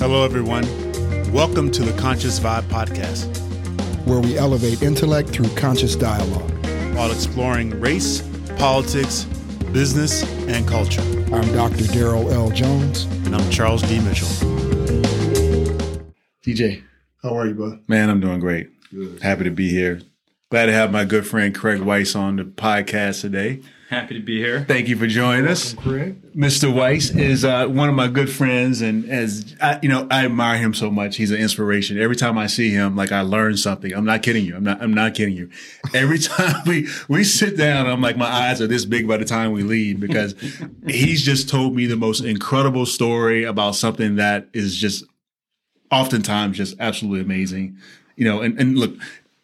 Hello, everyone. Welcome to the Conscious Vibe Podcast, where we elevate intellect through conscious dialogue while exploring race, politics, business, and culture. I'm Dr. Daryl L. Jones. And I'm Charles D. Mitchell. DJ. How are you, bud? Man, I'm doing great. Good. Happy to be here. Glad to have my good friend Craig Weiss on the podcast today. Happy to be here. Thank you for joining Welcome, us. Craig. Mr. Weiss is uh, one of my good friends, and as I, you know, I admire him so much. He's an inspiration. Every time I see him, like I learn something. I'm not kidding you. I'm not. I'm not kidding you. Every time we we sit down, I'm like my eyes are this big by the time we leave because he's just told me the most incredible story about something that is just oftentimes just absolutely amazing. You know, and and look,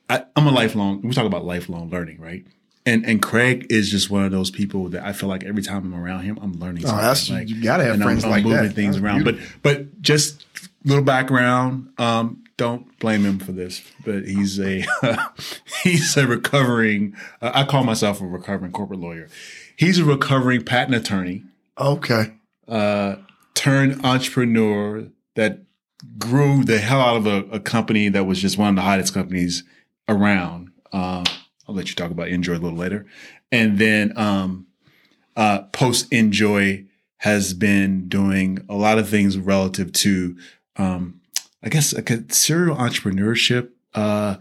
I, I'm a lifelong. We talk about lifelong learning, right? And and Craig is just one of those people that I feel like every time I'm around him, I'm learning. Oh, something. that's like, you gotta have friends I'm, I'm like moving that. things that's around. Beautiful. But but just little background. Um, don't blame him for this, but he's a he's a recovering. Uh, I call myself a recovering corporate lawyer. He's a recovering patent attorney. Okay. Uh, turned entrepreneur that grew the hell out of a, a, company that was just one of the hottest companies around. Um, I'll let you talk about NJOY a little later. And then um, uh, post NJOY has been doing a lot of things relative to, um, I guess, a serial entrepreneurship, uh,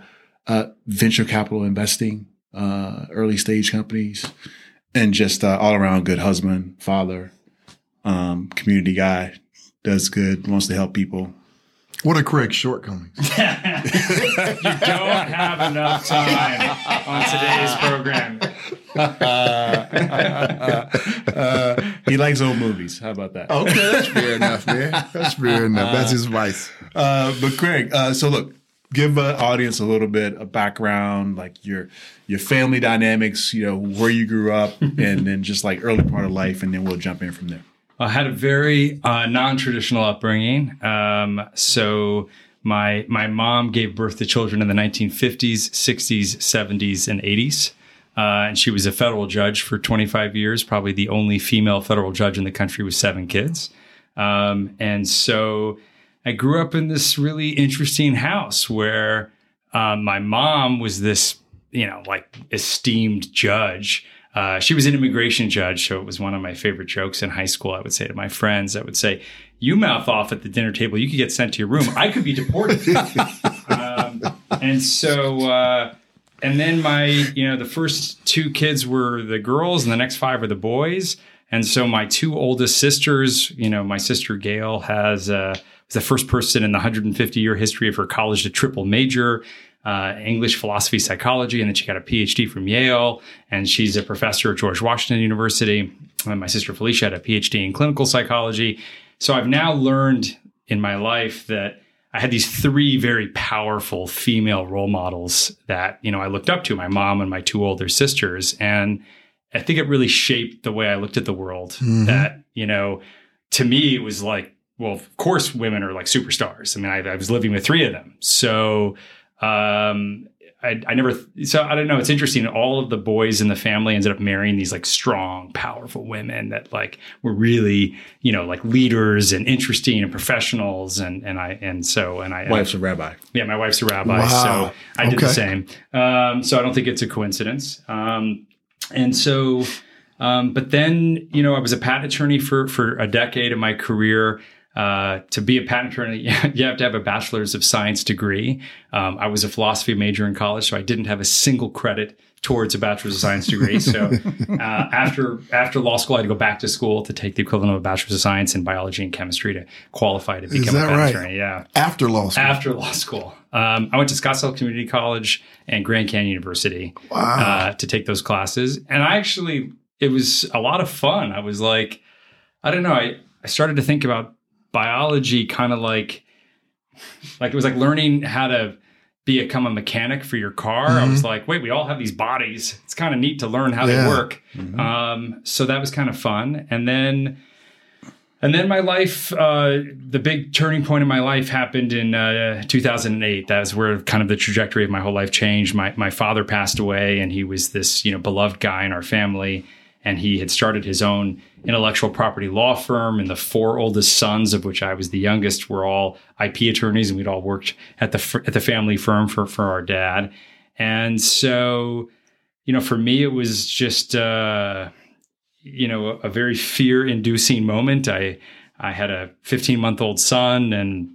uh, venture capital investing, uh, early stage companies, and just uh, all around good husband, father, um, community guy, does good, wants to help people. What are Craig's shortcomings? you don't have enough time on today's program. Uh, uh, he likes old movies. How about that? Okay, that's fair enough, man. That's fair enough. That's his vice. Uh, but Craig, uh, so look, give the audience a little bit of background, like your your family dynamics, you know, where you grew up, and then just like early part of life, and then we'll jump in from there. I had a very uh, non-traditional upbringing. Um, so my my mom gave birth to children in the 1950s, 60s, 70s, and 80s. Uh, and she was a federal judge for 25 years, probably the only female federal judge in the country with seven kids. Um, and so I grew up in this really interesting house where uh, my mom was this, you know, like esteemed judge uh, she was an immigration judge, so it was one of my favorite jokes in high school. I would say to my friends, I would say, "You mouth off at the dinner table, you could get sent to your room. I could be deported." um, and so, uh, and then my, you know, the first two kids were the girls, and the next five are the boys. And so my two oldest sisters, you know, my sister Gail has uh, was the first person in the 150 year history of her college to triple major uh, English philosophy psychology, and then she got a PhD from Yale, and she's a professor at George Washington University. And my sister Felicia had a PhD in clinical psychology. So I've now learned in my life that I had these three very powerful female role models that you know I looked up to: my mom and my two older sisters, and I think it really shaped the way I looked at the world. Mm-hmm. That you know, to me, it was like, well, of course, women are like superstars. I mean, I, I was living with three of them, so um, I, I, never, so I don't know. It's interesting. All of the boys in the family ended up marrying these like strong, powerful women that like were really, you know, like leaders and interesting and professionals. And, and I, and so, and I, wife's a rabbi. Yeah. My wife's a rabbi. Wow. So I did okay. the same. Um, so I don't think it's a coincidence. Um, and so, um, but then, you know, I was a patent attorney for, for a decade of my career. Uh, to be a patent attorney, you have to have a bachelor's of science degree. Um, I was a philosophy major in college, so I didn't have a single credit towards a bachelor's of science degree. So uh, after after law school, I had to go back to school to take the equivalent of a bachelor's of science in biology and chemistry to qualify to become a patent right? attorney. Yeah, after law school. After law school, um, I went to Scottsdale Community College and Grand Canyon University wow. uh, to take those classes, and I actually it was a lot of fun. I was like, I don't know, I I started to think about biology kind of like like it was like learning how to become a mechanic for your car. Mm-hmm. I was like, wait, we all have these bodies. It's kind of neat to learn how yeah. they work. Mm-hmm. Um, so that was kind of fun. And then, and then my life, uh, the big turning point in my life happened in uh, 2008. That's where kind of the trajectory of my whole life changed. My my father passed away, and he was this you know beloved guy in our family. And he had started his own intellectual property law firm. And the four oldest sons, of which I was the youngest, were all IP attorneys, and we'd all worked at the at the family firm for for our dad. And so, you know, for me, it was just uh, you know a, a very fear inducing moment. I I had a 15 month old son and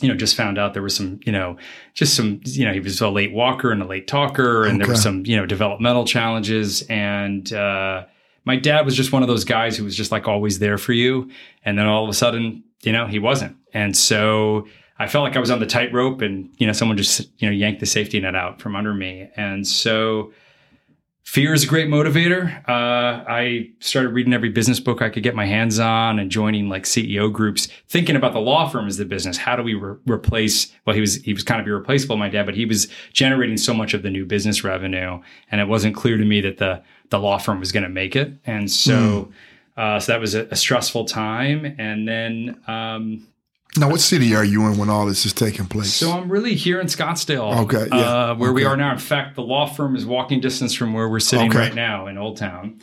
you know, just found out there was some, you know, just some, you know, he was a late walker and a late talker, and okay. there were some, you know, developmental challenges. And uh, my dad was just one of those guys who was just like always there for you. And then all of a sudden, you know, he wasn't. And so I felt like I was on the tightrope, and you know, someone just, you know, yanked the safety net out from under me. And so fear is a great motivator. Uh, I started reading every business book I could get my hands on and joining like CEO groups, thinking about the law firm as the business. How do we re- replace? Well, he was he was kind of irreplaceable, my dad, but he was generating so much of the new business revenue, and it wasn't clear to me that the the law firm was going to make it. And so, mm. uh, so that was a, a, stressful time. And then um, now, what city are you in when all this is taking place? So I'm really here in Scottsdale. Okay, yeah. Uh, where okay. we are now. In fact, the law firm is walking distance from where we're sitting okay. right now in Old Town.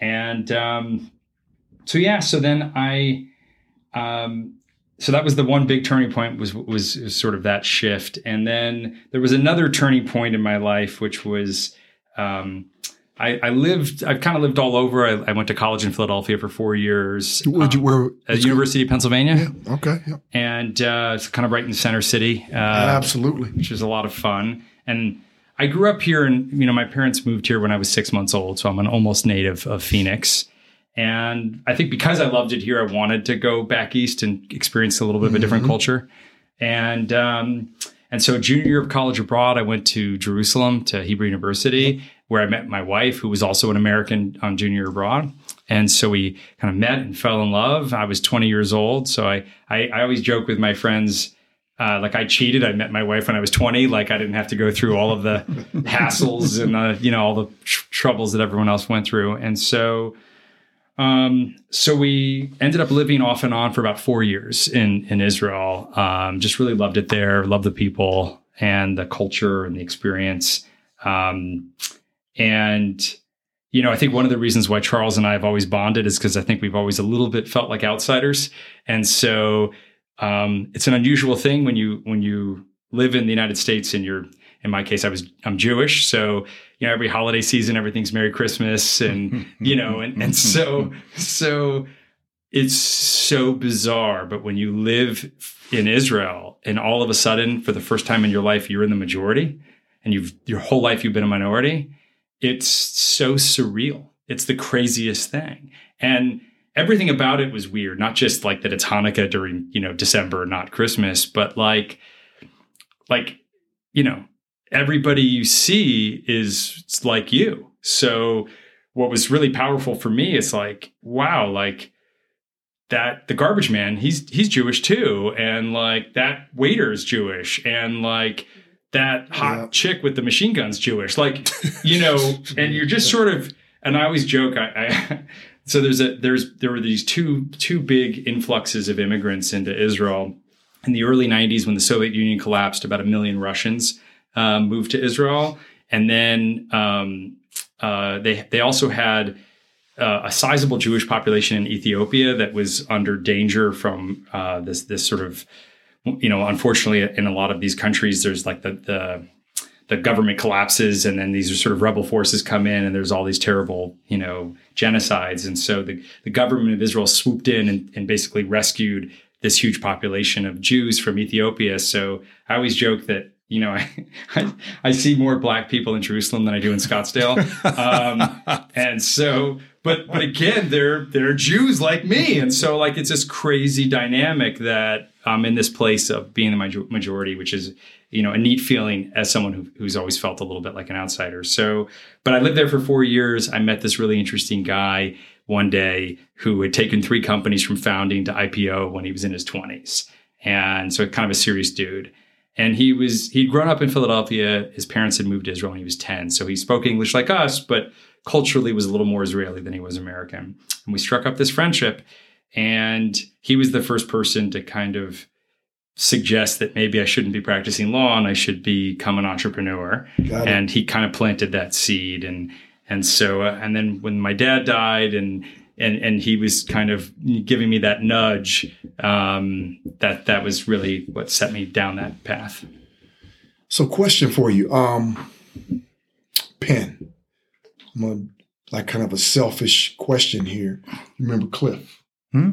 And um, so yeah, so then I, um, so that was the one big turning point was, was was sort of that shift, and then there was another turning point in my life, which was. Um, I, I, lived. I've kind of lived all over. I, I, went to college in Philadelphia for four years. Where'd you, where? At University of Pennsylvania. Yeah, okay. Yeah. And uh, it's kind of right in the center city. Uh, Absolutely. Which is a lot of fun. And I grew up here, and you know, my parents moved here when I was six months old, so I'm an almost native of Phoenix. And I think because I loved it here, I wanted to go back east and experience a little bit of a different mm-hmm. culture. And um, and so, junior year of college abroad, I went to Jerusalem to Hebrew University, where I met my wife, who was also an American on junior abroad. And so we kind of met and fell in love. I was 20 years old. So I, I, I always joke with my friends, uh, like I cheated. I met my wife when I was 20. Like I didn't have to go through all of the hassles and, uh, you know, all the tr- troubles that everyone else went through. And so, um, so we ended up living off and on for about four years in, in Israel. Um, just really loved it there, loved the people and the culture and the experience. Um, and, you know, I think one of the reasons why Charles and I have always bonded is because I think we've always a little bit felt like outsiders. And so um, it's an unusual thing when you when you live in the United States and you're in my case I was I'm Jewish, so you know every holiday season everything's Merry Christmas and you know and and so so it's so bizarre but when you live in Israel and all of a sudden for the first time in your life you're in the majority and you've your whole life you've been a minority it's so surreal. It's the craziest thing. And everything about it was weird, not just like that it's Hanukkah during, you know, December, not Christmas, but like, like, you know, everybody you see is like you. So what was really powerful for me is like, wow, like that the garbage man, he's he's Jewish too. And like that waiter is Jewish. And like that hot yeah. chick with the machine guns Jewish, like you know, and you're just sort of. And I always joke, I, I so there's a there's there were these two two big influxes of immigrants into Israel in the early '90s when the Soviet Union collapsed. About a million Russians um, moved to Israel, and then um, uh, they they also had. Uh, a sizable Jewish population in Ethiopia that was under danger from uh, this this sort of you know, unfortunately, in a lot of these countries, there's like the the the government collapses and then these are sort of rebel forces come in and there's all these terrible you know genocides. And so the, the government of israel swooped in and, and basically rescued this huge population of jews from ethiopia. So i always joke that you know i i, I see more black people in jerusalem than i do in scottsdale. Um, and so but but again they're they're jews like me and so like it's this crazy dynamic that I'm in this place of being the majority, which is, you know, a neat feeling as someone who, who's always felt a little bit like an outsider. So, but I lived there for four years. I met this really interesting guy one day who had taken three companies from founding to IPO when he was in his 20s. And so kind of a serious dude. And he was, he'd grown up in Philadelphia. His parents had moved to Israel when he was 10. So he spoke English like us, but culturally was a little more Israeli than he was American. And we struck up this friendship. And he was the first person to kind of suggest that maybe I shouldn't be practicing law and I should become an entrepreneur. And he kind of planted that seed and And so, uh, and then when my dad died, and and and he was kind of giving me that nudge, um, that that was really what set me down that path. So, question for you, um, Penn. I'm gonna like kind of a selfish question here. Remember Cliff? Hmm?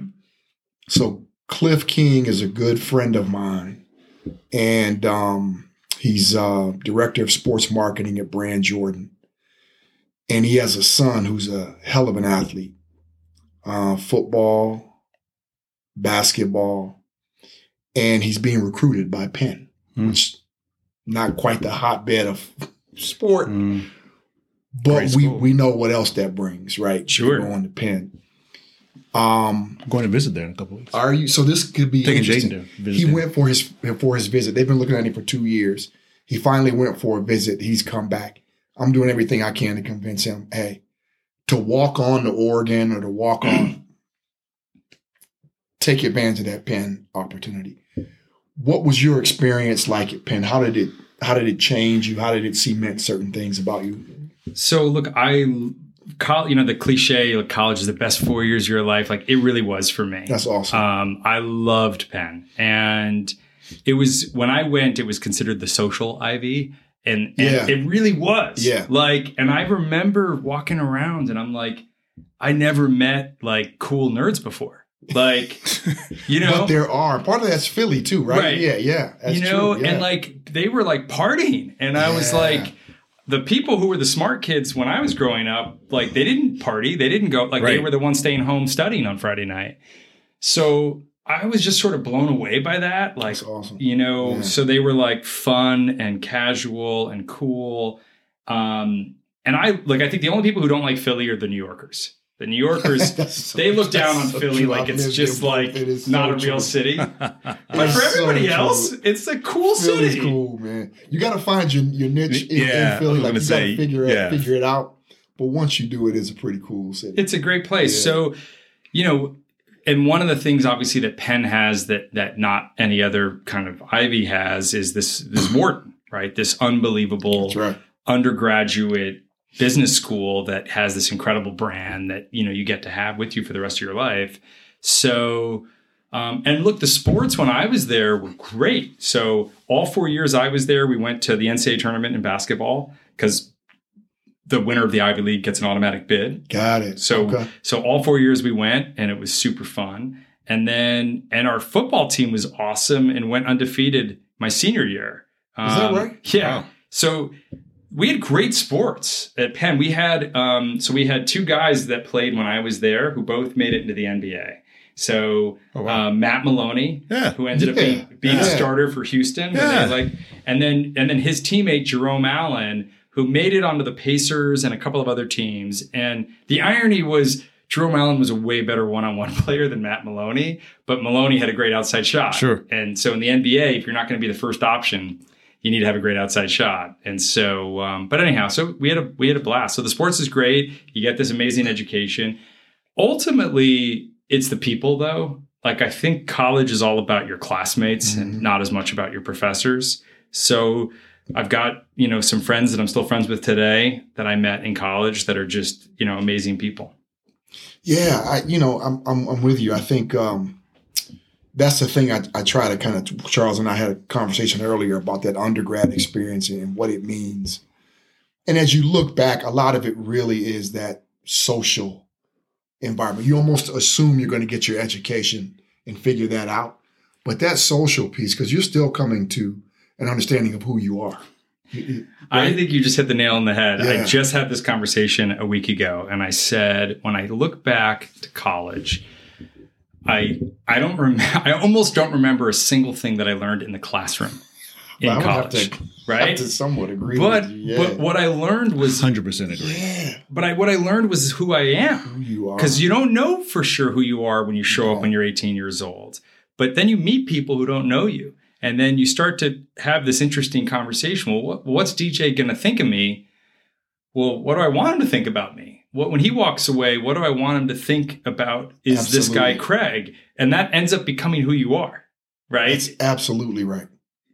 So Cliff King is a good friend of mine, and um, he's uh, director of sports marketing at Brand Jordan, and he has a son who's a hell of an athlete, uh, football, basketball, and he's being recruited by Penn, Hmm. which not quite the hotbed of sport, Mm. But we we know what else that brings, right? Sure. going to Penn. Um, I'm going to visit there in a couple weeks. are you? So this could be Taking interesting. Jaden to visit He there. went for his for his visit. They've been looking at him for two years. He finally went for a visit. He's come back. I'm doing everything I can to convince him, hey, to walk on to Oregon or to walk on, take advantage of that Penn opportunity. What was your experience like at Penn? How did it how did it change you? How did it cement certain things about you? So look, I, col- you know, the cliche, like college is the best four years of your life. Like it really was for me. That's awesome. Um, I loved Penn, and it was when I went, it was considered the social Ivy, and, and Yeah. it really was. Yeah. Like, and I remember walking around, and I'm like, I never met like cool nerds before. Like, you know, but there are part of that's Philly too, right? Right. Yeah, yeah. You know, true, yeah. and like they were like partying, and I was like. The people who were the smart kids when I was growing up, like they didn't party, they didn't go, like they were the ones staying home studying on Friday night. So I was just sort of blown away by that. Like, awesome. you know, Yeah. so they were like fun and casual and cool. Um, and I like, I think the only people who don't like Philly are the New Yorkers. The New Yorkers, so- they look down on so Philly like it's just there, bro. like It is not so a real true. city. But It's for so everybody true. else, it's a cool Philly's city. cool, man. You got to find your, your niche in, Yeah, in Philly. Like you got gonna figure it yeah. figure it out. But once you do it, it's a pretty cool city. It's a great place. Yeah. So, you know, and one of the things obviously that Penn has that that not any other kind of Ivy has is this this Wharton, right? This unbelievable right. undergraduate business school that has this incredible brand that you know you get to have with you for the rest of your life. So, um, and look, the sports when I was there were great. So all four years I was there, we went to the NCAA tournament in basketball because the winner of the Ivy League gets an automatic bid. Got it. So okay. so all four years we went and it was super fun. And then and our football team was awesome and went undefeated my senior year. Is that Um, right? Yeah. Wow. So we had great sports at Penn. We had um, so we had two guys that played when I was there who both made it into the NBA. So Oh, wow. uh, Matt Maloney, Yeah. who ended up Yeah. being, being a starter for Houston, Yeah. like, and then and then his teammate Jerome Allen, who made it onto the Pacers and a couple of other teams. And the irony was Jerome Allen was a way better one-on-one player than Matt Maloney, but Maloney had a great outside shot. Sure. And so in the NBA, if you're not going to be the first option, you need to have a great outside shot. And so, um, but anyhow, so we had a we had a blast. So the sports is great. You get this amazing education. Ultimately, it's the people though. Like I think college is all about your classmates and not as much about your professors. So I've got, you know, some friends that I'm still friends with today that I met in college that are just, you know, amazing people. Yeah, I you know I'm I'm, I'm with you. I think um, that's the thing I, I try to kind of Charles and I had a conversation earlier about that undergrad experience and what it means. And as you look back, a lot of it really is that social environment. You almost assume you're going to get your education and figure that out, but that social piece because you're still coming to an understanding of who you are. You- I think you just hit the nail on the head. I just had this conversation a week ago and I said when I look back to college, I I don't remember I almost don't remember a single thing that I learned in the classroom in I would have college. to- have right? to somewhat agree But with you. Yeah. but what I learned was 100% agree. yeah, but I what I learned was who I am. who you are. Because you don't know for sure who you are when you show up when you're 18 years old. But then you meet people who don't know you. And then you start to have this interesting conversation. Well, what, what's DJ going to think of me? Well, what do I want him to think about me? What, when he walks away, what do I want him to think about is this guy Craig? And that ends up becoming who you are, right? That's absolutely right.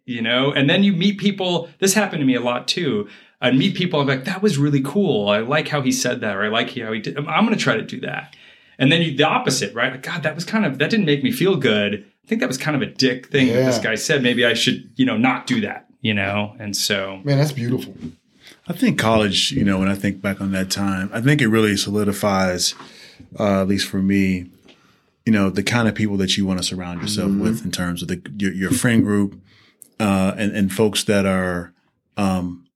you know and then you meet people this happened to me a lot too I'd meet people. I'm like, that was really cool. I like how he said that, or I like how he did. I'm, I'm going to try to do that. And then you, the opposite, right? Like, God, that was kind of that didn't make me feel good. I think that was kind of a dick thing that this guy said. Maybe I should, you know, not do that. You know, and so Man, that's beautiful. I think college, you know, when I think back on that time, I think it really solidifies, uh, at least for me, you know, the kind of people that you want to surround yourself with in terms of the your, your friend group, uh, and and folks that are um,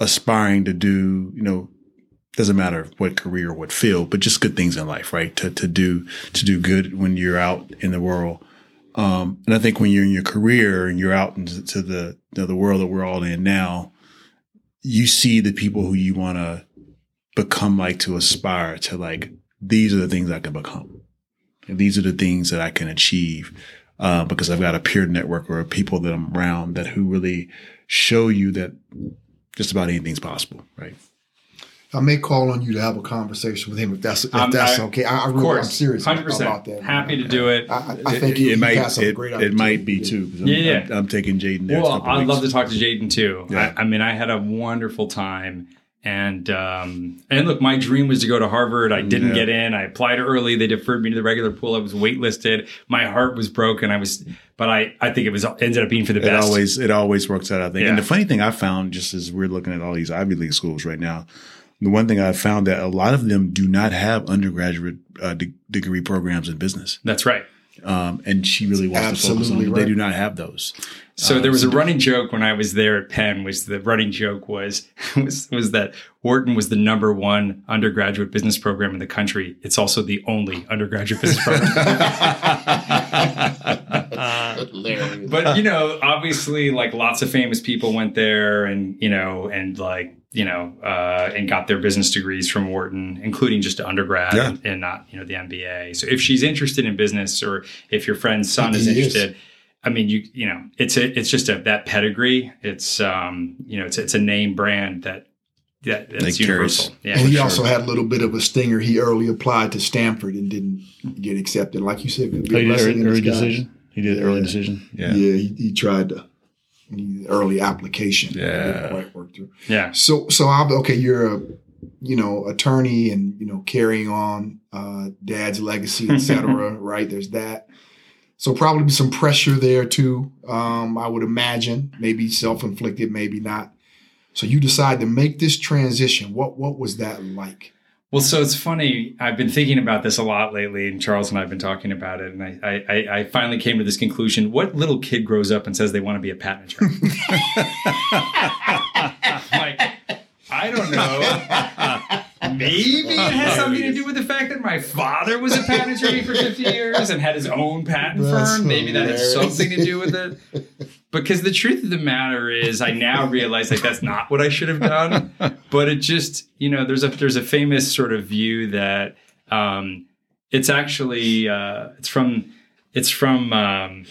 aspiring to do, you know, doesn't matter what career, or what field, but just good things in life, right? To to do to do good when you're out in the world. Um, and I think when you're in your career and you're out into the you know, the world that we're all in now, you see the people who you want to become like to aspire to like these are the things I can become. And these are the things that I can achieve uh, because I've got a peer network or people that I'm around that who really show you that just about anything's possible, right? I may call on you to have a conversation with him if that's if Um, that's I- okay. I, I of really, I'm serious hundred about that. man. happy to do it. I, I- I think you, it, you might got some it, great it might be too. I'm, Yeah, yeah. I'm, I'm taking Jaden. Well, I'd love to talk to Jaden too. Yeah. I, I mean, I had a wonderful time, and um, and look, my dream was to go to Harvard. I didn't Yeah. get in. I applied early. They deferred me to the regular pool. I was waitlisted. My heart was broken. I was, but I I think it was ended up being for the It best. always it always works out. I think. And the funny thing I found, just as we're looking at all these Ivy League schools right now, the one thing I found that a lot of them do not have undergraduate uh, de- degree programs in business. That's right. Um, and she really wants to focus on. Absolutely right. They do not have those. So Uh, there was a running joke when I was there at Penn. Was the running joke was was was that Wharton was the number one undergraduate business program in the country. It's also the only undergraduate business program. but you know, obviously, like lots of famous people went there, and you know, and like you know, uh, and got their business degrees from Wharton, including just undergrad Yeah. and, and not you know the MBA. So if she's interested in business, or if your friend's son is interested. is. Interested. I mean, you you know, it's a it's just a that pedigree. It's um, you know, it's it's a name brand that that that's That carries. universal. Yeah, and he for also had a little bit of a stinger. He early applied to Stanford and didn't get accepted. Like you said, be Oh, he did early, early decision. He did early decision. Yeah, Yeah. he, he tried to early application. Yeah. quite work through. yeah. So so I'll okay. You're a you know attorney and you know carrying on uh, dad's legacy, etc. right? There's that. So probably some pressure there too. Um, I would imagine maybe self inflicted, maybe not. So you decide to make this transition. What what was that like? Well, so it's funny. I've been thinking about this a lot lately, and Charles and I have been talking about it. And I, I- I finally came to this conclusion: What little kid grows up and says they want to be a patent attorney? like, I don't know. Maybe it has something to do with the fact that my father was a patent attorney for 50 years and had his own patent That's firm. Maybe that has something to do with it. Because the truth of the matter is, I now realize like that's not what I should have done. But it just, you know, there's a there's a famous sort of view that um, it's actually uh, it's from it's from um,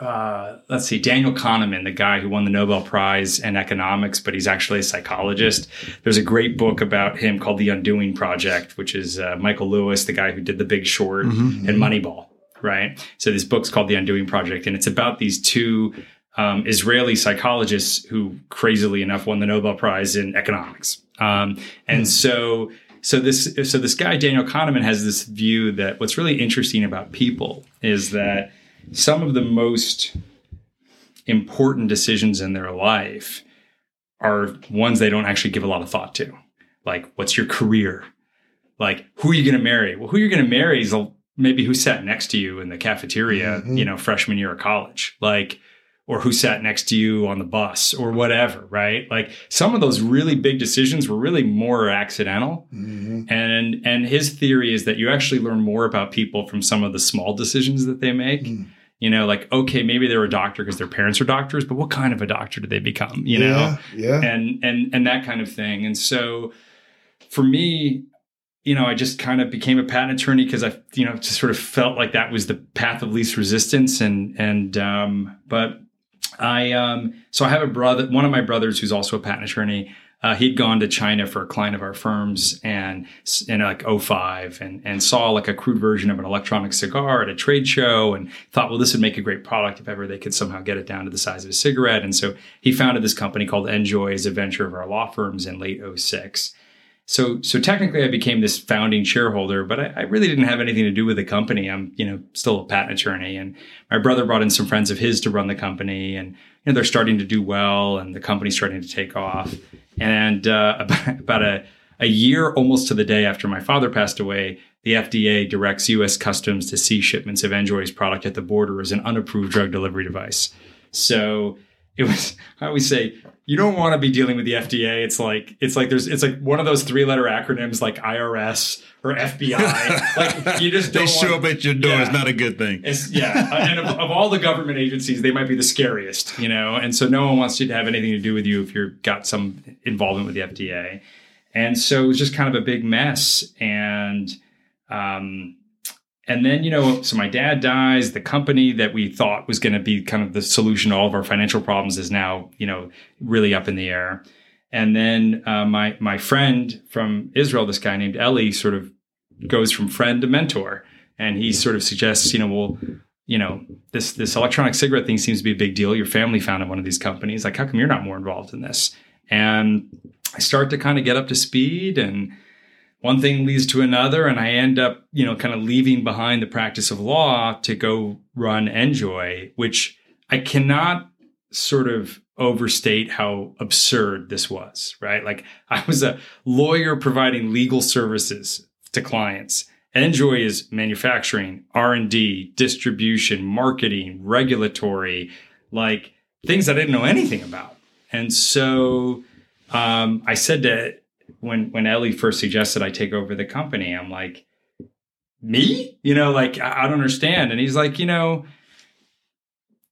uh, let's see, Daniel Kahneman, the guy who won the Nobel Prize in economics, but he's actually a psychologist. There's a great book about him called The Undoing Project, which is uh, Michael Lewis, the guy who did The Big Short and Moneyball, right? So this book's called The Undoing Project, and it's about these two um, Israeli psychologists who, crazily enough, won the Nobel Prize in economics. Um, and so, so this, so this guy Daniel Kahneman has this view that what's really interesting about people is that some of the most important decisions in their life are ones they don't actually give a lot of thought to. Like, what's your career? Like, who are you going to marry? Well, who you're going to marry is a- maybe who sat next to you in the cafeteria, Mhm. you know, freshman year of college. Like, or who sat next to you on the bus or whatever, right? Like some of those really big decisions were really more accidental. Mhm. And and his theory is that you actually learn more about people from some of the small decisions that they make. Mm. You know, like okay, maybe they're a doctor because their parents are doctors, but what kind of a doctor do they become? You know, yeah, yeah. and and and that kind of thing. And so for me, you know, I just kind of became a patent attorney because I, you know, just sort of felt like that was the path of least resistance. And and um, but I um, so I have a brother, one of my brothers who's also a patent attorney. Uh, he'd gone to China for a client of our firms and in like 05 and, and saw like a crude version of an electronic cigar at a trade show and thought, well, this would make a great product if ever they could somehow get it down to the size of a cigarette. And so he founded this company called NJOY as a venture of our law firms in late 06. So, so technically, I became this founding shareholder, but I, I, really didn't have anything to do with the company. I'm, you know, still a patent attorney, and my brother brought in some friends of his to run the company, and you know, they're starting to do well, and the company's starting to take off. And uh, about, about a a year, almost to the day after my father passed away, the FDA directs U.S. Customs to seize shipments of NJOY's product at the border as an unapproved drug delivery device. So it was I always say you don't want to be dealing with the FDA. It's like it's like there's it's like one of those three letter acronyms like IRS or FBI. like you just don't they show up at your door. Yeah. It's not a good thing. It's, yeah, and of, of, all the government agencies, they might be the scariest, you know. And so no one wants you to have anything to do with you if you've got some involvement with the FDA. And so it was just kind of a big mess. And um, and then, you know, so my dad dies. The company that we thought was going to be kind of the solution to all of our financial problems is now, you know, really up in the air. And then uh, my my friend from Israel, this guy named Eli, sort of goes from friend to mentor, and he sort of suggests, you know, well, you know, this this electronic cigarette thing seems to be a big deal. Your family founded one of these companies. Like, how come you're not more involved in this? And I start to kind of get up to speed and one thing leads to another and i end up you know kind of leaving behind the practice of law to go run NJOY which i cannot sort of overstate how absurd this was right? Like i was a lawyer providing legal services to clients. NJOY is manufacturing r&d distribution marketing regulatory like things i didn't know anything about. And so um, i said to when when Eli first suggested I take over the company, I'm like, me? You know, like I, I don't understand. And he's like, you know,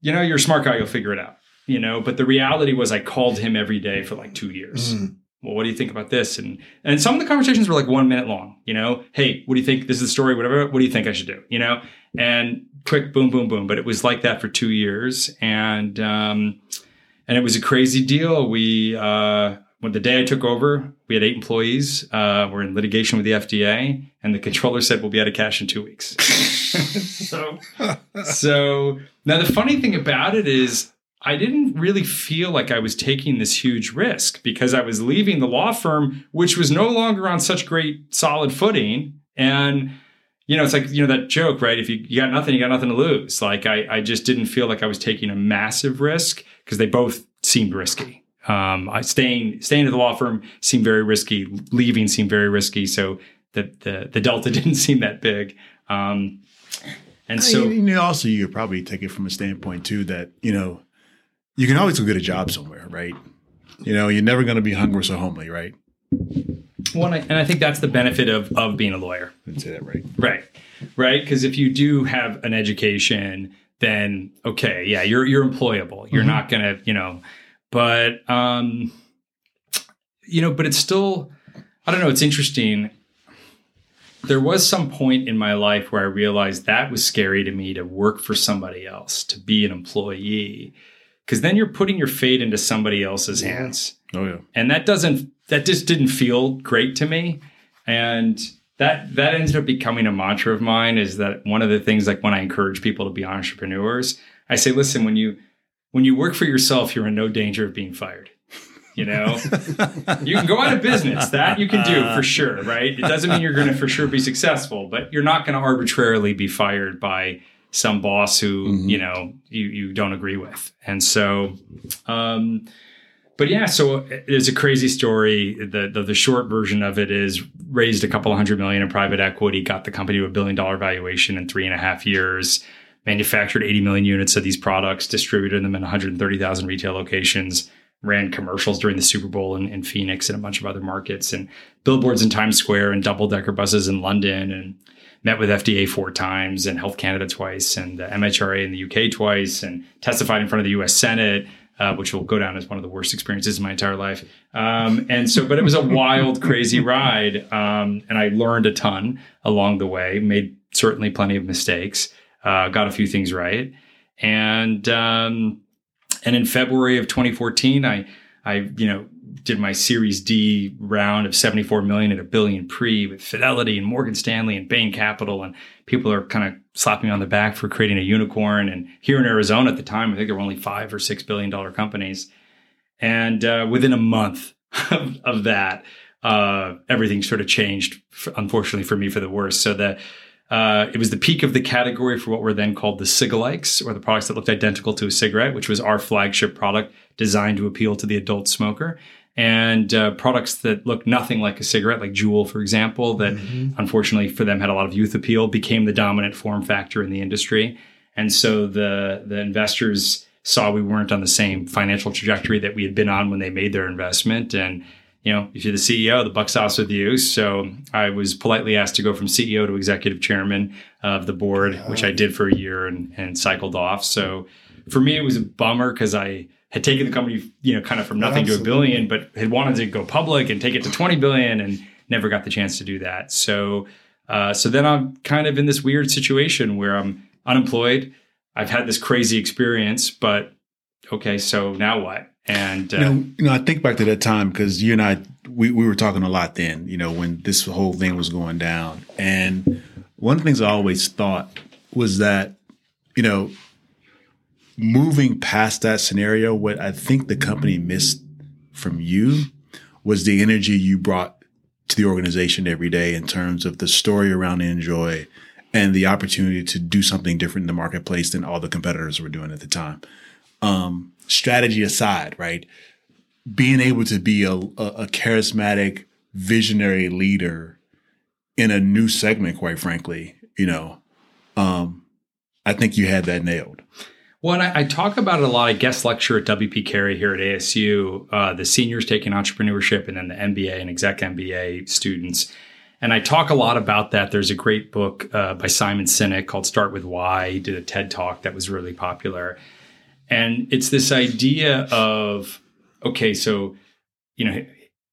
you know, you're a smart guy, you'll figure it out. You know, but the reality was I called him every day for like two years. Mm. Well, what do you think about this? And and some of the conversations were like one minute long, you know, hey, what do you think? This is the story, whatever. What do you think I should do? You know? And quick, boom, boom, boom. But it was like that for two years. And um and it was a crazy deal. We uh when the day I took over, we had eight employees. Uh, we're in litigation with the FDA, and the controller said we'll be out of cash in two weeks. so, so now the funny thing about it is, I didn't really feel like I was taking this huge risk because I was leaving the law firm, which was no longer on such great solid footing, and you know, it's like, you know, that joke, right? If you, you got nothing, you got nothing to lose. Like, I, I just didn't feel like I was taking a massive risk because they both seemed risky. Um, I staying staying at the law firm seemed very risky. Leaving seemed very risky. So the the, the delta didn't seem that big. Um, and so, you know, also you could probably take it from a standpoint too that you know you can always go get a job somewhere, right? You know, you're never going to be hungry or homely, right? Well, and I think that's the benefit of of being a lawyer. Didn't say that right. Right, right. Because if you do have an education, then okay, yeah, you're you're employable. You're mm-hmm. not going to, you know but um, you know, but it's still I don't know. It's interesting. There was some point in my life where I realized that was scary to me to work for somebody else, to be an employee, because then you're putting your fate into somebody else's hands. Oh yeah, and that doesn't that just didn't feel great to me, and that that ended up becoming a mantra of mine. Is that one of the things like when I encourage people to be entrepreneurs, I say, listen, when you when you work for yourself, you're in no danger of being fired. You know, you can go out of business. That you can do for sure, right? It doesn't mean you're going to for sure be successful, but you're not going to arbitrarily be fired by some boss who mm-hmm. you know you you don't agree with. And so, um, but yeah, so it's a crazy story. The, the, the short version of it is raised a couple of hundred million in private equity, got the company to a billion dollar valuation in three and a half years manufactured 80 million units of these products, distributed them in 130,000 retail locations, ran commercials during the Super Bowl in, in, Phoenix and a bunch of other markets, and billboards in Times Square and double decker buses in London, and met with FDA four times and Health Canada twice, and the MHRA in the UK twice, and testified in front of the US Senate. Uh, which will go down as one of the worst experiences in my entire life. Um, and so, but it was a wild, crazy ride. Um, and I learned a ton along the way, made certainly plenty of mistakes uh, got a few things right, and um, and in February of 2014, I I you know did my Series D round of 74 million at a billion pre with Fidelity and Morgan Stanley and Bain Capital. And people are kind of slapping me on the back for creating a unicorn. And here in Arizona at the time, I think there were only five or six billion dollar companies. And uh, within a month of, of that, uh, everything sort of changed, unfortunately for me, for the worse. So the uh, it was the peak of the category for what were then called the cigalikes, or the products that looked identical to a cigarette, which was our flagship product designed to appeal to the adult smoker. And uh, products that looked nothing like a cigarette, like Juul, for example, that mm-hmm. unfortunately for them had a lot of youth appeal, became the dominant form factor in the industry. And so the the investors saw we weren't on the same financial trajectory that we had been on when they made their investment, and you know, if you're the CEO, the buck stops with you. So I was politely asked to go from CEO to executive chairman of the board, which I did for a year and, and cycled off. So for me, it was a bummer because I had taken the company, you know, kind of from nothing Absolutely. to a billion, but had wanted to go public and take it to 20 billion and never got the chance to do that. So, uh, so then I'm kind of in this weird situation where I'm unemployed. I've had this crazy experience, but okay, so now what? And uh, you, know, you know, I think back to that time because you and I we, we were talking a lot then. You know, when this whole thing was going down, and one of the things I always thought was that you know, moving past that scenario, what I think the company missed from you was the energy you brought to the organization every day in terms of the story around NJOY and the opportunity to do something different in the marketplace than all the competitors were doing at the time. Um, strategy aside, right? Being able to be a, a, charismatic, visionary leader in a new segment, quite frankly, you know, um, I think you had that nailed. Well, I, I, talk about it a lot. I guest lecture at WP Carey here at ASU. Uh, the seniors taking entrepreneurship, and then the MBA and exec MBA students. And I talk a lot about that. There's a great book uh, by Simon Sinek called Start with Why. He did a TED talk that was really popular. And it's this idea of, okay, so, you know,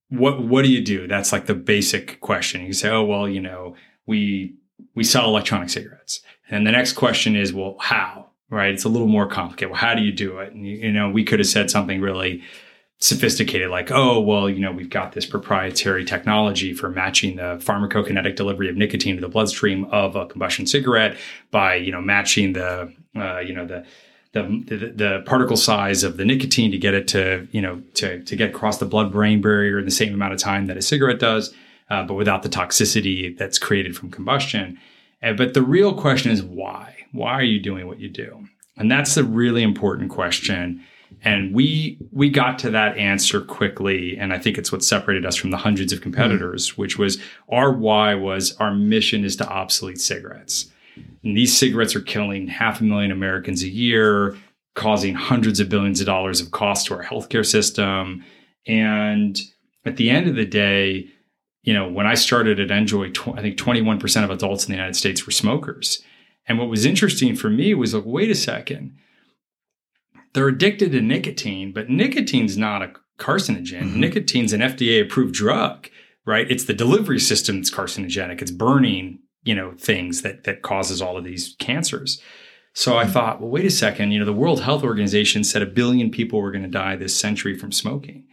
what what do you do? That's like the basic question. You say, oh well, you know, we we sell electronic cigarettes. And the next question is, well, how? Right? It's a little more complicated. Well, how do you do it? And you know, we could have said something really sophisticated like oh well you know we've got this proprietary technology for matching the pharmacokinetic delivery of nicotine to the bloodstream of a combustion cigarette by you know matching the uh, you know the the, the, the particle size of the nicotine to get it to you know to to get across the blood brain barrier in the same amount of time that a cigarette does, uh, but without the toxicity that's created from combustion. Uh, but the real question is why? Why are you doing what you do? And that's the really important question. And we we got to that answer quickly, and I think it's what separated us from the hundreds of competitors, mm. which was our why was our mission is to obsolete cigarettes. And these cigarettes are killing half a million Americans a year, causing hundreds of billions of dollars of cost to our healthcare system. And at the end of the day, you know, when I started at NJOY, tw- I think 21% of adults in the United States were smokers. And what was interesting for me was like, wait a second, they're addicted to nicotine, but nicotine's not a carcinogen. Mm-hmm. Nicotine's an FDA approved drug, right? It's the delivery system that's carcinogenic. It's burning you know things that that causes all of these cancers. So i thought well wait a second you know the world health organization said a billion people were going to die this century from smoking.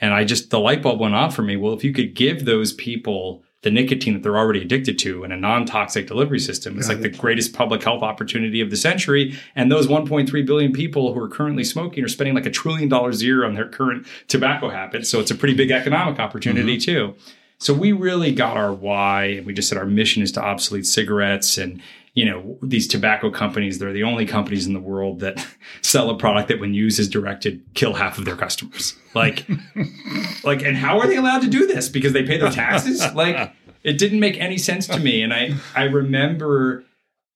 And i just the light bulb went off for me. Well if you could give those people the nicotine that they're already addicted to in a non-toxic delivery system it's like the greatest public health opportunity of the century. And those 1.3 billion people who are currently smoking are spending like a trillion dollars a year on their current tobacco habits. So it's a pretty big economic opportunity mm-hmm. too so we really got our why, and we just said our mission is to obsolete cigarettes. And you know, these tobacco companies, they're the only companies in the world that sell a product that, when used as directed, kill half of their customers. Like, like, and how are they allowed to do this? Because they pay their taxes? Like, it didn't make any sense to me. And I, I remember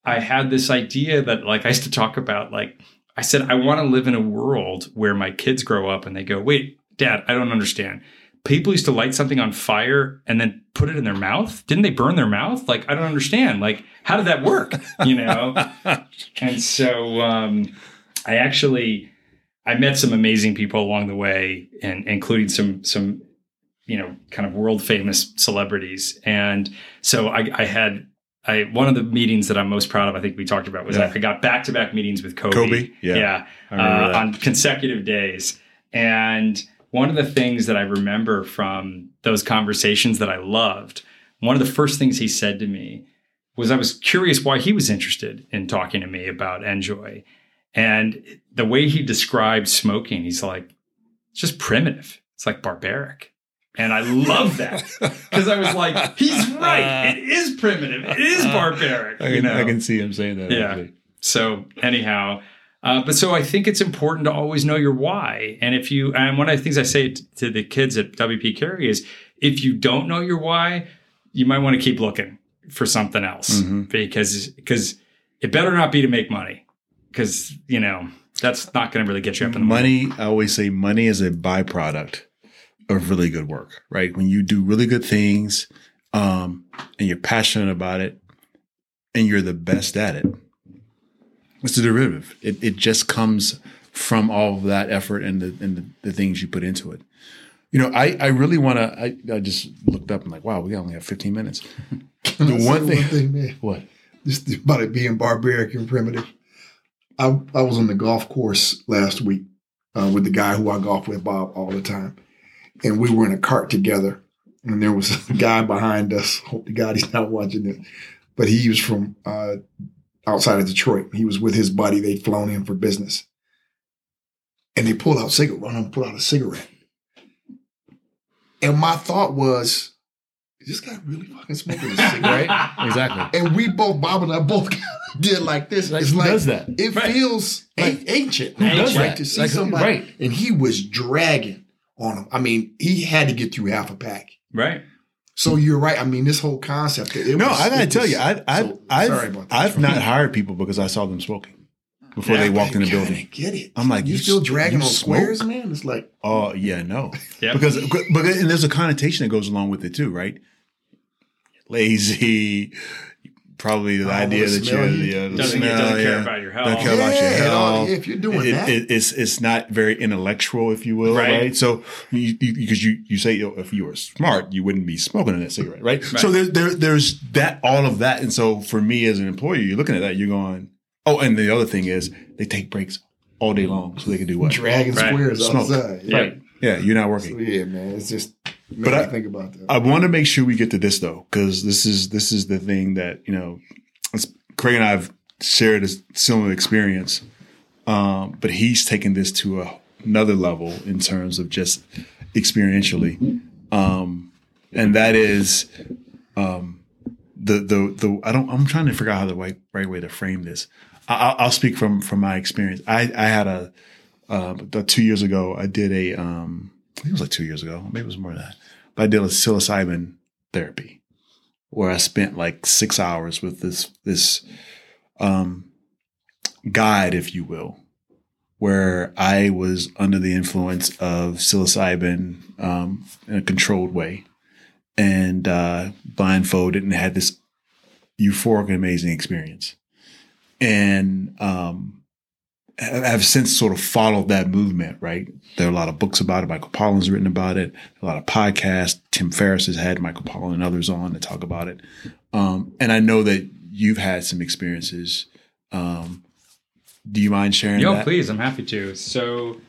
I had this idea that, like, I used to talk about, like, I said, I want to live in a world where my kids grow up and they go, wait, dad, I don't understand people used to light something on fire and then put it in their mouth. Didn't they burn their mouth? Like, I don't understand. Like, how did that work? You know? and so um, I actually I met some amazing people along the way, and including some some you know kind of world famous celebrities. And so I, I had I one of the meetings that I'm most proud of, I think we talked about, was yeah. I got back to back meetings with Kobe. Kobe, yeah, yeah uh, on consecutive days, and one of the things that I remember from those conversations that I loved, one of the first things he said to me was I was curious why he was interested in talking to me about NJOY. And the way he described smoking, he's like, it's just primitive. It's like barbaric. And I love that because I was like, he's right. Uh, it is primitive. It is uh, barbaric. I can, you know? I can see him saying that. Yeah. actually. So anyhow, uh, but so I think it's important to always know your why. And if you, and one of the things I say t- to the kids at WP Carey is, if you don't know your why, you might want to keep looking for something else Mhm. because because it better not be to make money because you know that's not going to really get you up in the morning. money i always say money is a byproduct of really good work right when you do really good things um, and you're passionate about it and you're the best at it it's a derivative it, it just comes from all of that effort and the, and the, the things you put into it you know i, I really want to I, I just looked up and like wow we only have 15 minutes Can I The one thing- man. what just about it being barbaric and primitive. I, I was on the golf course last week uh, with the guy who I golf with, Bob, all the time. And we were in a cart together. And there was a guy behind us. Hope to God he's not watching this. But he was from uh, outside of Detroit. He was with his buddy. They'd flown in for business. And they pulled out cigarette, one of them pulled out a cigarette. And my thought was, is this guy really fucking smoking a cigarette? right exactly and we both, Bob and I, both did like this. Like, it's like does that? It Right. feels Like, ancient. who does right? that? To see Like, somebody, right. and he was dragging on him. I mean, he had to get through half a pack. right? So you're right. I mean, this whole concept. It no, was- I gotta it tell was- you, I, I, so- I've, sorry about. I've not hired people because I saw them smoking before Yeah, they walked in the building. Get it? I'm like, you, you still dragging you on smoke? squares, man? It's like Oh yeah, no, Yep. because because and there's a connotation that goes along with it too, right? Lazy, probably the Oh, idea the that you're you- the, uh, the Doesn't, smell, doesn't care yeah. about your health. Don't care about your Yeah, all- health. if you're doing it, that. it- it's it's not very intellectual, if you will, Right. right? So you, you, because you you say you know, if you were smart, you wouldn't be smoking that cigarette, right? Right. So there, there there's that all of that, and so for me as an employee, you're looking at that, you're going, oh, and the other thing is they take breaks all day long so they can do what? dragging Right. squares Smoke. outside. Yeah. Right. Yeah, you're not So, working. yeah, man. It's just. But But I- think about that. I want to make sure we get to this though, because this is this is the thing that you know, it's, Craig and I have shared a similar experience, um, but he's taken this to a, another level in terms of just experientially, um, and that is um, the the the. I don't. I'm trying to figure out how the right right way to frame this. I, I'll, I'll speak from from my experience. I I had a uh, two years ago. I did a um, I think it was like two years ago. Maybe it was more than that. But I did a psilocybin therapy where I spent like six hours with this this um, guide, if you will, where I was under the influence of psilocybin um, in a controlled way and uh, blindfolded and had this euphoric and amazing experience. And um, I've since sort of followed that movement, right? There are a lot of books about it. Michael Pollan's written about it. A lot of podcasts. Tim Ferriss has had Michael Pollan and others on to talk about it. Um, and I know that you've had some experiences. Um, do you mind sharing Yo, that? please, I'm happy to. So,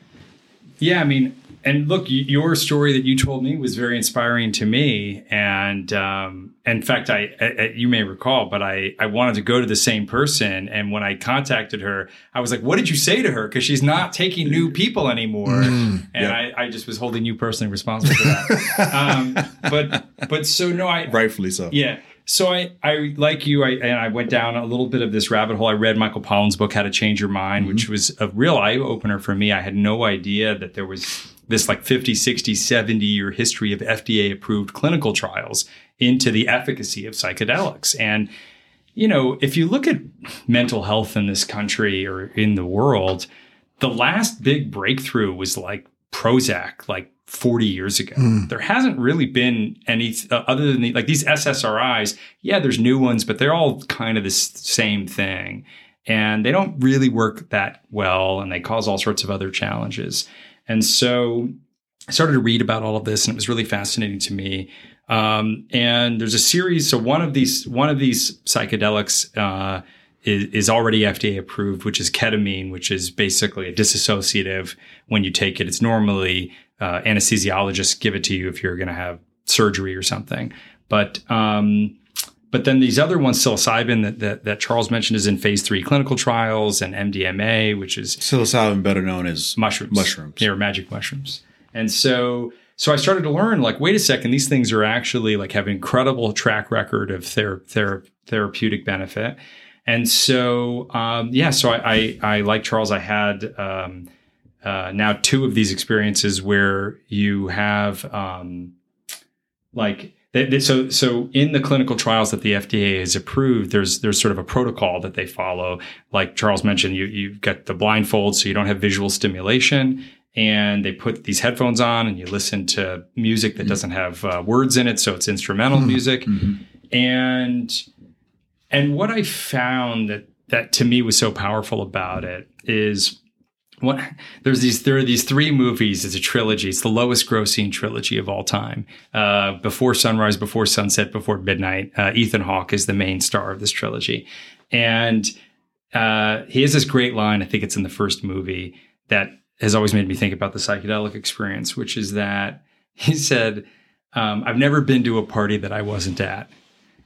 yeah, I mean, and look, your story that you told me was very inspiring to me. And um, in fact, I, I, you may recall, but I, I wanted to go to the same person. And when I contacted her, I was like, "What did you say to her?" Because she's not taking new people anymore. and Yep. I, I just was holding you personally responsible for that. um, but but so no, I Rightfully so. yeah. So I, I like you, I, and I went down a little bit of this rabbit hole. I read Michael Pollan's book, How to Change Your Mind, which was a real eye opener for me. I had no idea that there was this like 50, 60, 70 year history of FDA approved clinical trials into the efficacy of psychedelics. And, you know, if you look at mental health in this country or in the world, the last big breakthrough was like Prozac, like 40 years ago. There hasn't really been any uh, other than the, like these SSRIs. Yeah, there's new ones, but they're all kind of the same thing. And they don't really work that well and they cause all sorts of other challenges. And so I started to read about all of this and it was really fascinating to me. Um, and there's a series. So one of these, one of these psychedelics, uh, is, is already FDA approved, which is ketamine, which is basically a disassociative. When you take it, it's normally uh, anesthesiologists give it to you if you're going to have surgery or something. But um, but then these other ones, psilocybin that, that, that Charles mentioned, is in phase three clinical trials, and MDMA, which is Psilocybin, better known as mushrooms. Mushrooms. Were magic mushrooms. And so so I started to learn like, wait a second, these things are actually like have incredible track record of ther- ther- therapeutic benefit. And so um, yeah, so I, I, I like Charles, I had um, uh, now two of these experiences where you have um, like they, they- so so in the clinical trials that the FDA has approved, there's there's sort of a protocol that they follow. Like Charles mentioned, you you've got the blindfold, so you don't have visual stimulation, and they put these headphones on, and you listen to music that mm-hmm. doesn't have uh, words in it, so it's instrumental mm-hmm. music, mm-hmm. and and what I found that that to me was so powerful about it is what? There's these there are these three movies it's a trilogy it's the lowest grossing trilogy of all time. Uh, before sunrise before sunset before midnight uh, ethan hawke is the main star of this trilogy. And uh, he has this great line i think it's in the first movie that has always made me think about the psychedelic experience which is that he said um, i've never been to a party that i wasn't at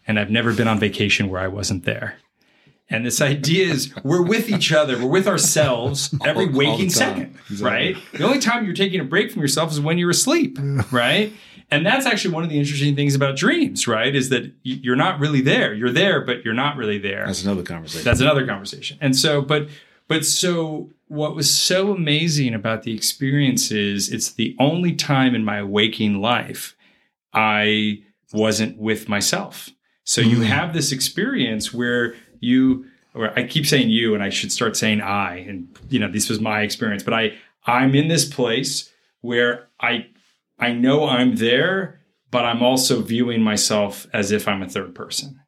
and i've never been on vacation where i wasn't there and this idea is we're with each other, we're with ourselves every All- waking second, Exactly. right? The only time you're taking a break from yourself is when you're asleep, right? And that's actually one of the interesting things about dreams, right? Is that you're not really there. You're there, but you're not really there. That's another conversation. That's another conversation. And so, but but so what was so amazing about the experience is it's the only time in my waking life I wasn't with myself. So you mm. have this experience where you or I keep saying you and I should start saying I and you know this was my experience but I I'm in this place where I I know I'm there but I'm also viewing myself as if I'm a third person.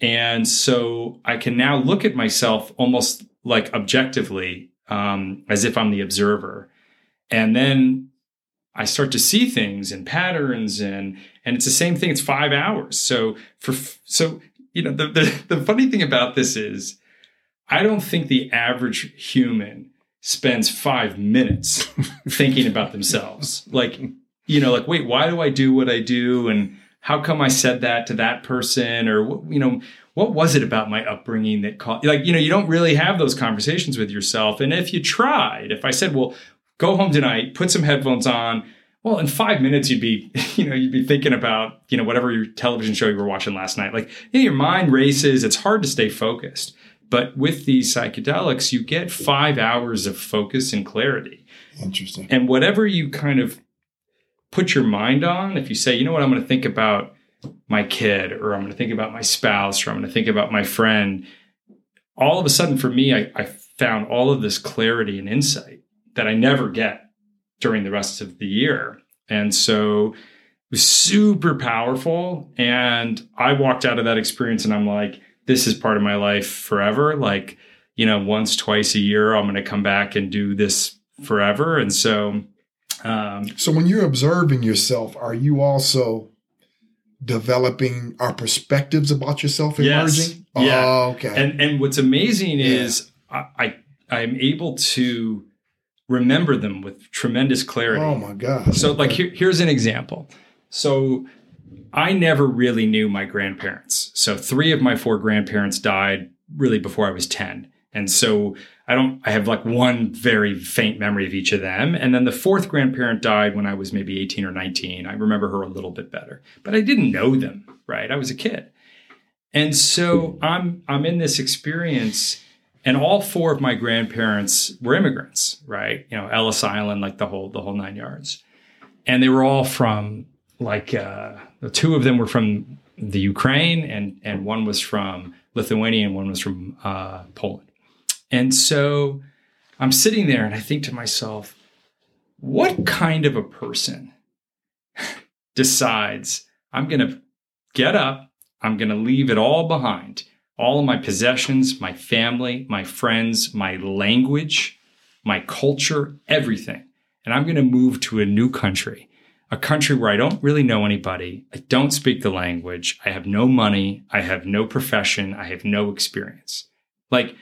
And so I can now look at myself almost like objectively, um, as if I'm the observer. And then I start to see things and patterns and and it's the same thing. It's five hours. So for so you know the the, the funny thing about this is I don't think the average human spends five minutes thinking about themselves. Like, you know, like, wait, why do I do what I do? And how come I said that to that person? Or, you know, what was it about my upbringing that caused, like, you know, you don't really have those conversations with yourself. And if you tried, if I said, well, go home tonight, put some headphones on, well, in five minutes, you'd be, you know, you'd be thinking about, you know, whatever your television show you were watching last night. Like, know, your mind races. It's hard to stay focused. But with these psychedelics, you get five hours of focus and clarity. Interesting. And whatever you kind of put your mind on, if you say, you know what, I'm going to think about my kid, or I'm going to think about my spouse, or I'm going to think about my friend, all of a sudden for me, I, I found all of this clarity and insight that I never get during the rest of the year. And so it was super powerful. And I walked out of that experience and I'm like, this is part of my life forever. Like, you know, once, twice a year, I'm going to come back and do this forever. And so, um, So when you're observing yourself, are you also developing our perspectives about yourself Yes. emerging? Yeah. Oh, okay. and and what's amazing Yeah. is I, I I'm able to remember them with tremendous clarity. oh my God. So, like, here, here's an example. So, I never really knew my grandparents. So, three of my four grandparents died really before I was 10. And so, I don't, I have like one very faint memory of each of them. And then the fourth grandparent died when I was maybe 18 or 19. I remember her a little bit better, but I didn't know them, right? I was a kid. And so I'm I'm in this experience and all four of my grandparents were immigrants, right? You know, Ellis Island, like the whole the whole nine yards, and they were all from like uh, two of them were from the Ukraine, and and one was from Lithuania, and one was from uh, Poland. And so I'm sitting there, and I think to myself, what kind of a person decides I'm going to get up, I'm going to leave it all behind all of my possessions, my family, my friends, my language, my culture, everything. And I'm going to move to a new country, a country where I don't really know anybody. I don't speak the language. I have no money. I have no profession. I have no experience. Like,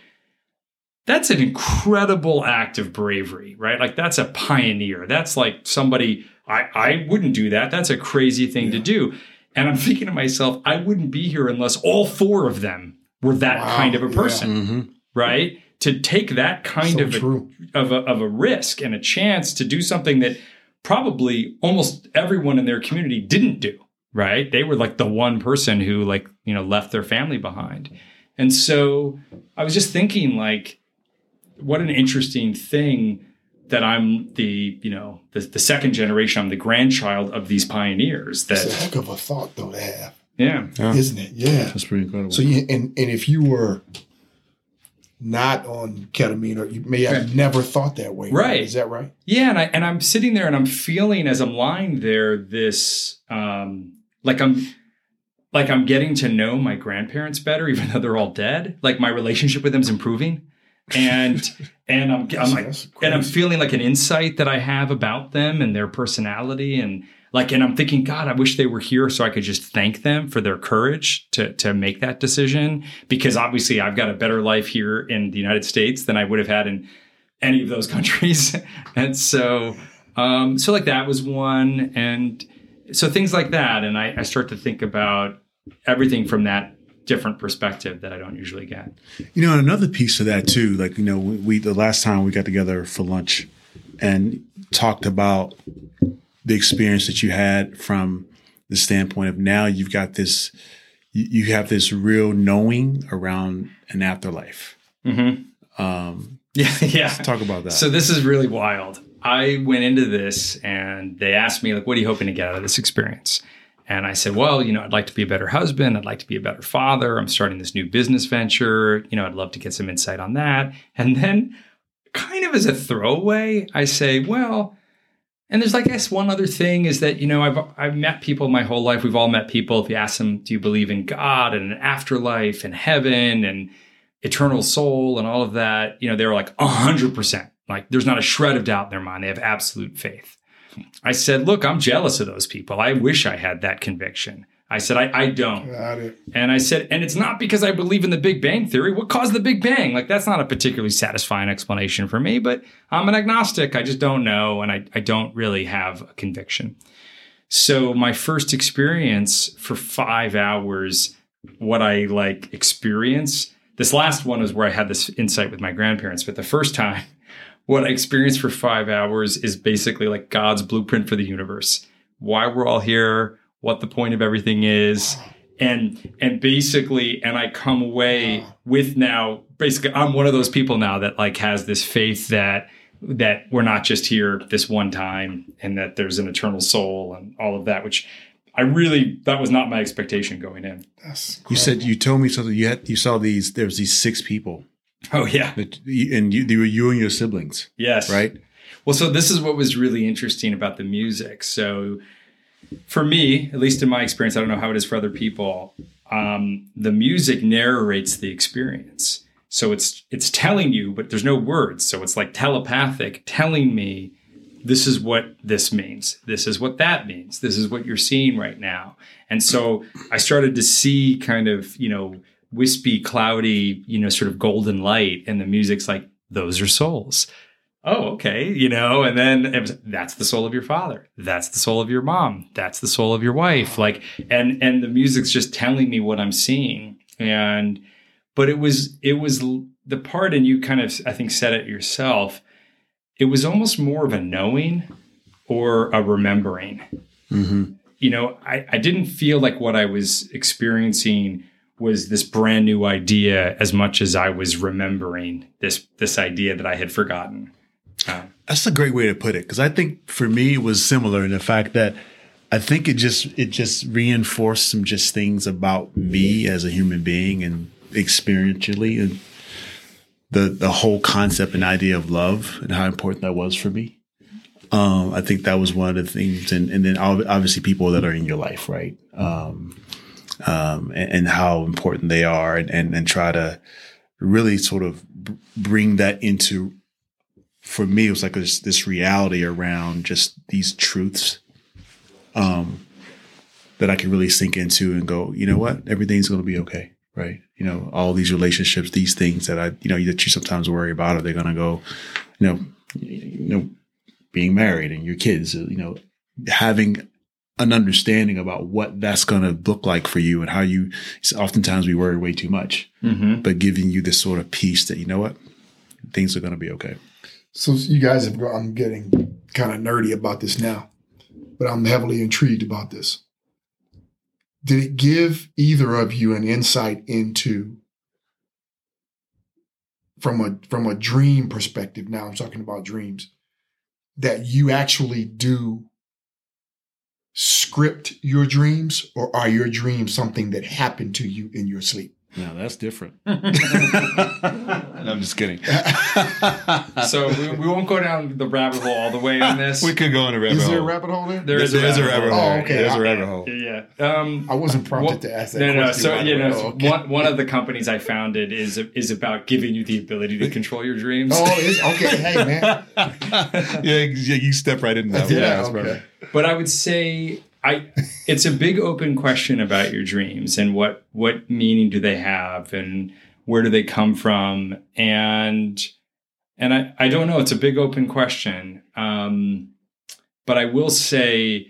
that's an incredible act of bravery, right? Like, that's a pioneer. That's like somebody, I, I wouldn't do that. That's a crazy thing to do. And I'm thinking to myself, I wouldn't be here unless all four of them were that Wow, kind of a yeah. person, mm-hmm. right? To take that kind So of a, of a of a risk and a chance to do something that probably almost everyone in their community didn't do, right? They were like the one person who like, you know, left their family behind. And so I was just thinking like what an interesting thing that I'm the, you know, the, the second generation, I'm the grandchild of these pioneers That's a heck of a thought, though, to have, yeah. Yeah. isn't it? Yeah. That's pretty incredible. So you and and if you were not on ketamine, or you may have Right. never thought that way, Right. Is that right? Yeah, and I and I'm sitting there and I'm feeling as I'm lying there this um like I'm like I'm getting to know my grandparents better, even though they're all dead. Like my relationship with them's improving. And and I'm I'm like and I'm feeling like an insight that I have about them and their personality and like and I'm thinking, God, I wish they were here so I could just thank them for their courage to to make that decision. Because obviously I've got a better life here in the United States than I would have had in any of those countries. and so um so like that was one and so things like that. And I, I start to think about everything from that different perspective that I don't usually get. You know, and another piece of that too, like you know, we, we the last time we got together for lunch and talked about the experience that you had from the standpoint of now you've got this, you, have this real knowing around an afterlife. Mm-hmm. Um, Yeah, yeah. talk about that. So this is really wild. I went into this and they asked me like, "What are you hoping to get out of this experience?" And I said, "Well, you know, I'd like to be a better husband. I'd like to be a better father. I'm starting this new business venture. You know, I'd love to get some insight on that." And then, kind of as a throwaway, I say, "Well." And there's, I guess, one other thing is that you know I've I've met people my whole life. We've all met people. If you ask them, do you believe in God and an afterlife and heaven and eternal soul and all of that, you know, they're like hundred percent. Like, there's not a shred of doubt in their mind. They have absolute faith. I said, look, I'm jealous of those people. I wish I had that conviction. I said, I, I don't. And I said, and it's not because I believe in the Big Bang Theory. What caused the Big Bang? Like, that's not a particularly satisfying explanation for me, but I'm an agnostic. I just don't know. And I, I don't really have a conviction. So, my first experience for five hours, what I like experience, this last one is where I had this insight with my grandparents, but the first time, what I experienced for five hours is basically like God's blueprint for the universe. Why we're all here, what the point of everything is, and and basically, and I come away with now basically I'm one of those people now that like has this faith that that we're not just here this one time and that there's an eternal soul and all of that, which I really that was not my expectation going in. That's you said you told me something. You had you saw these. There was these six people, Oh yeah. that, and you, they were you and your siblings, Yes. right? Well, so this is what was really interesting about the music. So, for me, at least in my experience, I don't know how it is for other people. Um, the music narrates the experience, so it's it's telling you, but there's no words. So it's like telepathic, telling me this is what this means. This is what that means. This is what you're seeing right now. And so I started to see kind of you know wispy, cloudy, you know, sort of golden light, and the music's like those are souls oh, okay, you know, and then it was, that's the soul of your father. That's the soul of your mom. That's the soul of your wife. Like, and, and the music's just telling me what I'm seeing. And, but it was, it was the part, and you kind of, I think, said it yourself. It was almost more of a knowing or a remembering. Mm-hmm. You know, I, I didn't feel like what I was experiencing was this brand new idea as much as I was remembering this this idea that I had forgotten. That's a great way to put it because I think for me it was similar in the fact that I think it just it just reinforced some just things about me as a human being and experientially and the the whole concept and idea of love and how important that was for me. Um, I think that was one of the things, and and then obviously people that are in your life, right? Um, um, and, and how important they are, and, and and try to really sort of bring that into for me, it was like this, this reality around just these truths um, that I could really sink into and go, you know what, everything's going to be okay, right? You know, all these relationships, these things that I, you know, that you sometimes worry about, are they going to go, you know, you know, being married and your kids, you know, having an understanding about what that's going to look like for you and how you oftentimes we worry way too much Mm-hmm. but giving you this sort of peace that you know what things are going to be okay So you guys have. I'm getting kind of nerdy about this now, but I'm heavily intrigued about this. Did it give either of you an insight into from a from a dream perspective? Now I'm talking about dreams that you actually do script your dreams, or are your dreams something that happened to you in your sleep? Now that's different i'm just kidding So we, we won't go down the rabbit hole all the way on this. we could go in a rabbit hole. Is there a rabbit hole there? There is There a is a rabbit rabbit hole. hole Oh, okay. there's a I- rabbit hole Yeah. Um, I wasn't prompted Well, to ask that no, no. question. So you know, okay. one one of the companies I founded is is about giving you the ability to control your dreams. Oh, it's okay. Hey, man. yeah, yeah you step right into that Yeah, that's okay. but I would say I it's a big open question about your dreams and what what meaning do they have and where do they come from? And and I, I don't know. It's a big open question. Um, but I will say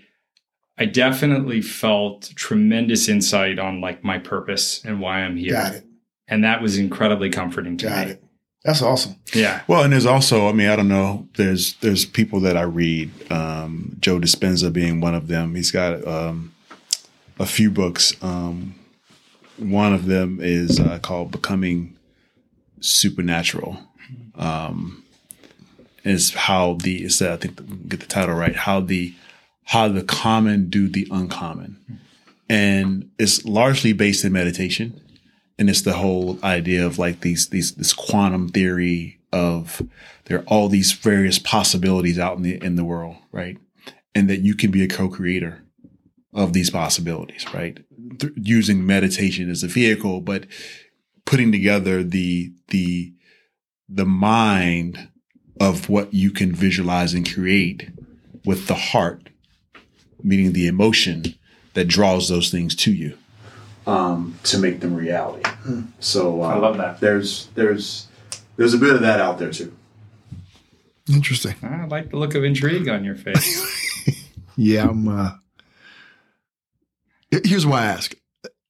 I definitely felt tremendous insight on like my purpose and why I'm here. Got it. and that was incredibly comforting to Got me. it. That's awesome. yeah Well, and there's also, I mean, I don't know. There's there's people that I read. Um, Joe Dispenza being one of them. He's got um, a few books. Um, one of them is uh, called "Becoming Supernatural." Um, is how the is that I think get the title right. How the how the common do the uncommon, and it's largely based in meditation and it's the whole idea of like these these this quantum theory of there are all these various possibilities out in the in the world, right? And that you can be a co-creator of these possibilities, right? Th- using meditation as a vehicle, but putting together the the the mind of what you can visualize and create with the heart, meaning the emotion that draws those things to you um, to make them reality. So uh, I love that. There's there's there's a bit of that out there too. Interesting. I like the look of intrigue on your face Yeah, I'm. Uh, here's why I ask.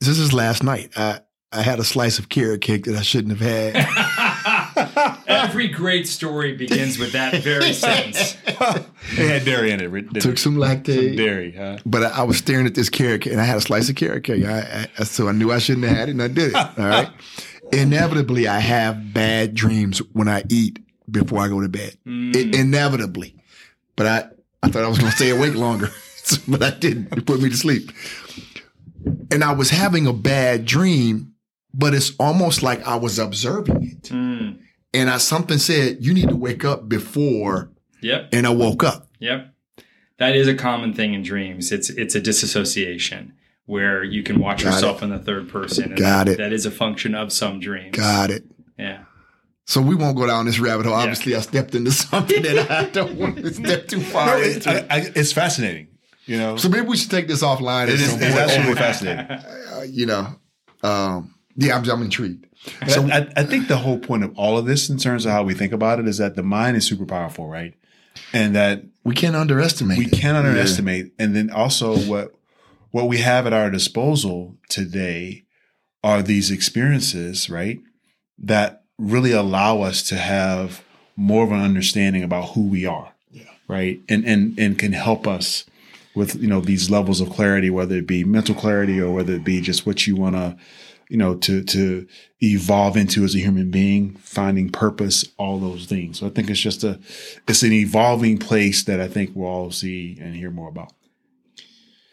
This is last night. I I had a slice of carrot cake that I shouldn't have had. Every great story begins with that very sentence. It had dairy in it. didn't Took some Lactaid. dairy, huh? But I, I was staring at this carrot cake, and I had a slice of carrot cake. I, I, so I knew I shouldn't have had it, and I did it. All right. Inevitably, I have bad dreams when I eat before I go to bed. I- inevitably. But I, I thought I was going to stay awake longer, but I didn't. It put me to sleep. And I was having a bad dream, but it's almost like I was observing it. Mm. And I something said, "You need to wake up before," Yep. and I woke up. Yep. That is a common thing in dreams. It's it's a disassociation where you can watch Got yourself in the third person. And Got that, it. That is a function of some dreams. Got it. Yeah. So we won't go down this rabbit hole. Obviously, I stepped into something that I don't want to step too far No, into. I, I, it's fascinating. You know, so maybe we should take this offline. it is some it's point. absolutely fascinating. Uh, you know, um, yeah, I'm, I'm intrigued. So I, I think the whole point of all of this, in terms of how we think about it, is that the mind is super powerful, right? And that We can't underestimate. we it. can't underestimate. And then also what what we have at our disposal today are these experiences, right? That really allow us to have more of an understanding about who we are. Yeah. Right. And and and can help us with, you know, these levels of clarity, whether it be mental clarity or whether it be just what you want to, you know, to to evolve into as a human being, finding purpose, all those things. So I think it's just a it's an evolving place that I think we'll all see and hear more about.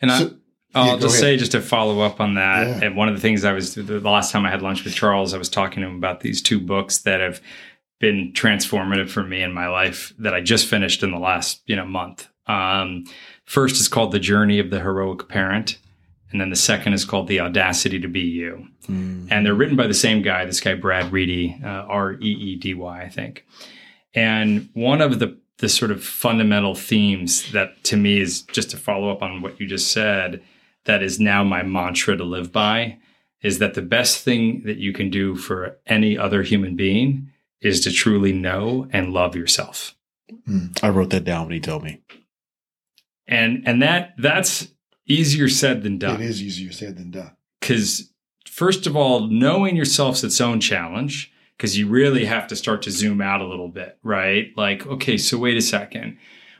And I, So- I'll Yeah, just ahead. say, just to follow up on that, Yeah. and one of the things I was the last time I had lunch with Charles, I was talking to him about these two books that have been transformative for me in my life that I just finished in the last you know month. Um, first is called The Journey of the Heroic Parent, and then the second is called The Audacity to Be You. And they're written by the same guy, this guy Brad Reedy, uh, R E E D Y, I think. And one of the the sort of fundamental themes that to me is just to follow up on what you just said, that is now my mantra to live by is that the best thing that you can do for any other human being is to truly know and love yourself. I wrote that down when he told me. And and that that's easier said than done. It is easier said than done. Cuz first of all, knowing yourself's its own challenge because you really have to start to zoom out a little bit, right? Like, okay, so wait a second.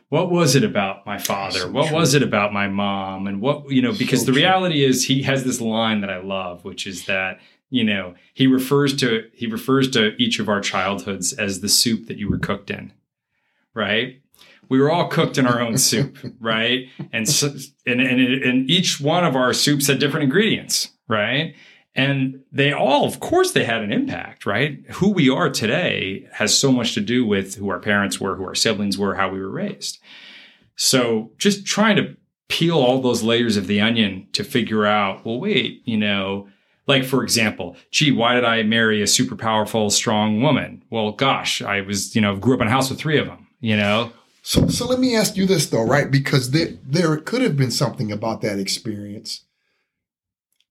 What was it about my father? So what true. was it about my mom? And what, you know, because So the true. reality is he has this line that I love, which is that, you know, he refers to he refers to each of our childhoods as the soup that you were cooked in. Right? We were all cooked in our own soup, right? And so, and, and and each one of our soups had different ingredients, right? And they all, of course, they had an impact, right? Who we are today has so much to do with who our parents were, who our siblings were, how we were raised. So just trying to peel all those layers of the onion to figure out, well, wait, you know, like for example, gee, why did I marry a super powerful, strong woman? Well, gosh, I was, you know, grew up in a house with three of them, you know? So, so let me ask you this though, right? Because there, there could have been something about that experience